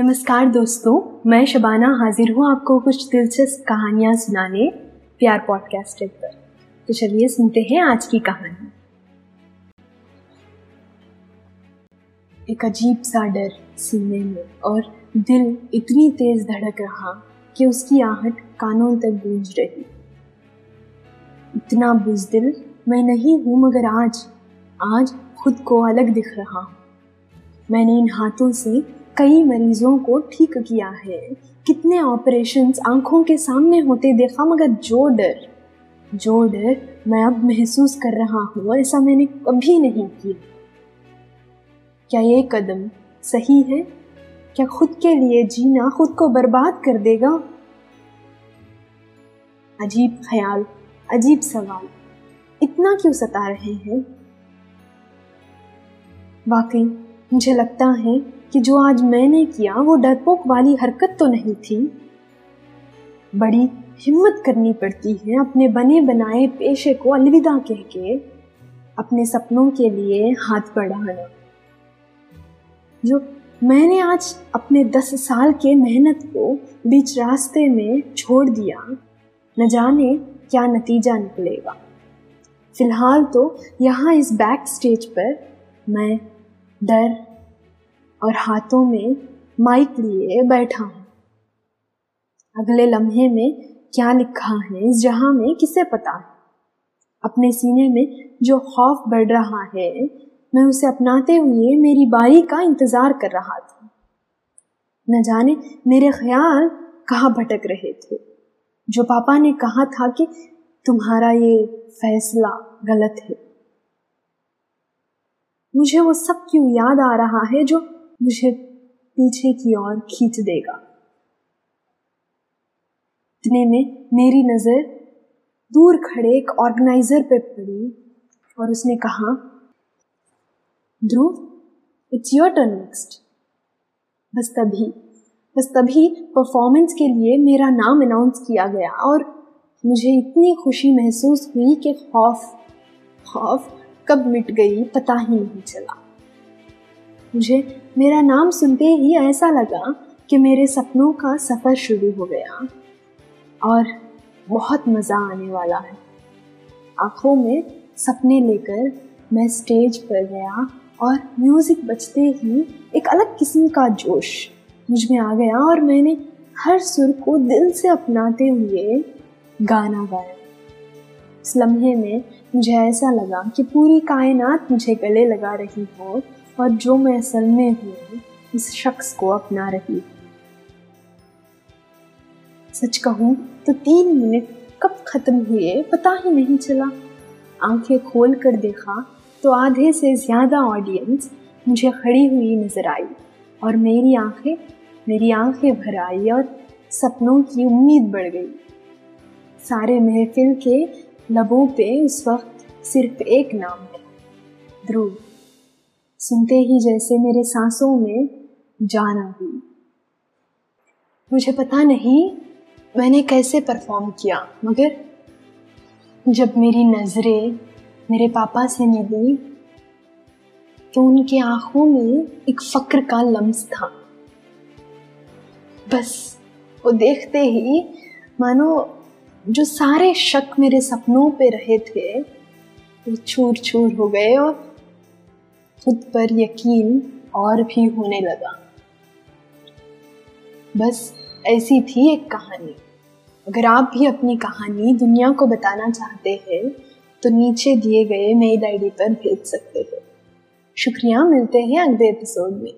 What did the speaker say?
नमस्कार दोस्तों, मैं शबाना हाजिर हूँ आपको कुछ दिलचस्प कहानियाँ सुनाने प्यार पॉडकास्ट पर तो चलिए सुनते हैं आज की कहानी। एक अजीब सा डर सीने में और दिल इतनी तेज धड़क रहा कि उसकी आहट कानों तक गूंज रही। इतना बुजदिल मैं नहीं हूँ मगर आज आज खुद को अलग दिख रहा हूँ। मैंने इन हाथों से कई मरीजों को ठीक किया है। कितने ऑपरेशंस आँखों के सामने होते देखा, मगर जो डर जो डर मैं अब महसूस कर रहा हूँ ऐसा मैंने कभी नहीं किया। क्या ये कदम सही है? क्या खुद के लिए जीना खुद को बर्बाद कर देगा? अजीब ख्याल, अजीब सवाल। इतना क्यों सता रहे हैं? वाकई मुझे लगता है कि जो आज मैंने किया, वो डरपोक वाली हरकत तो नहीं थी। बड़ी हिम्मत करनी पड़ती है अपने बने बनाए पेशे को अलविदा कह के, अपने सपनों के लिए हाथ बढ़ाना। जो मैंने आज अपने दस साल के मेहनत को बीच रास्ते में छोड़ दिया, न जाने क्या नतीजा निकलेगा। फ़िलहाल तो यहाँ इस बैक स्टेज पर मैं डर और हाथों में माइक लिए बैठा हूँ। अगले लम्हे में क्या लिखा है इस जहाँ में किसे पता है? अपने सीने में जो खौफ बढ़ रहा है, मैं उसे अपनाते हुए मेरी बारी का इंतज़ार कर रहा था। न जाने मेरे ख्याल कहाँ भटक रहे थे। जो पापा ने कहा था कि तुम्हारा ये फैसला गलत है। मुझे वो सब क्यों याद आ रहा है जो मुझे पीछे की ओर खींच देगा? इतने में मेरी नज़र दूर खड़े एक ऑर्गेनाइजर पे पड़ी और उसने कहा, Dhruv it's your turn next बस तभी बस तभी परफॉर्मेंस के लिए मेरा नाम अनाउंस किया गया और मुझे इतनी खुशी महसूस हुई कि खौफ खौफ कब मिट गई पता ही नहीं चला। मुझे मेरा नाम सुनते ही ऐसा लगा कि मेरे सपनों का सफ़र शुरू हो गया और बहुत मज़ा आने वाला है। आँखों में सपने लेकर मैं स्टेज पर गया और म्यूज़िक बजते ही एक अलग किस्म का जोश मुझमें आ गया और मैंने हर सुर को दिल से अपनाते हुए गाना गाया। इस लम्हे में मुझे ऐसा लगा कि पूरी कायनात मुझे गले लगा रही हो और जो मैं असल में हूँ, इस शख्स को अपना रही सच कहूँ तो तीन मिनट कब खत्म हुए पता ही नहीं चला। आँखें खोल कर देखा तो आधे से ज़्यादा ऑडियंस मुझे खड़ी हुई नज़र आई और मेरी आँखें मेरी आँखें भर आई और सपनों की उम्मीद बढ़ गई। सारे महफिल के लबों पे उस वक्त सिर्फ़ एक नाम है। ध्रुव, सुनते ही जैसे मेरे सांसों में जान गई मुझे पता नहीं मैंने कैसे परफॉर्म किया, मगर जब मेरी नज़रें मेरे पापा से मिली तो उनकी आँखों में एक फक्र का लम्स था। बस, वो देखते ही मानो जो सारे शक मेरे सपनों पे रहे थे, वो चूर चूर हो गए और खुद पर यकीन और भी होने लगा। बस ऐसी थी एक कहानी। अगर आप भी अपनी कहानी दुनिया को बताना चाहते हैं तो नीचे दिए गए मेल आईडी पर भेज सकते हैं। शुक्रिया, मिलते हैं अगले एपिसोड में।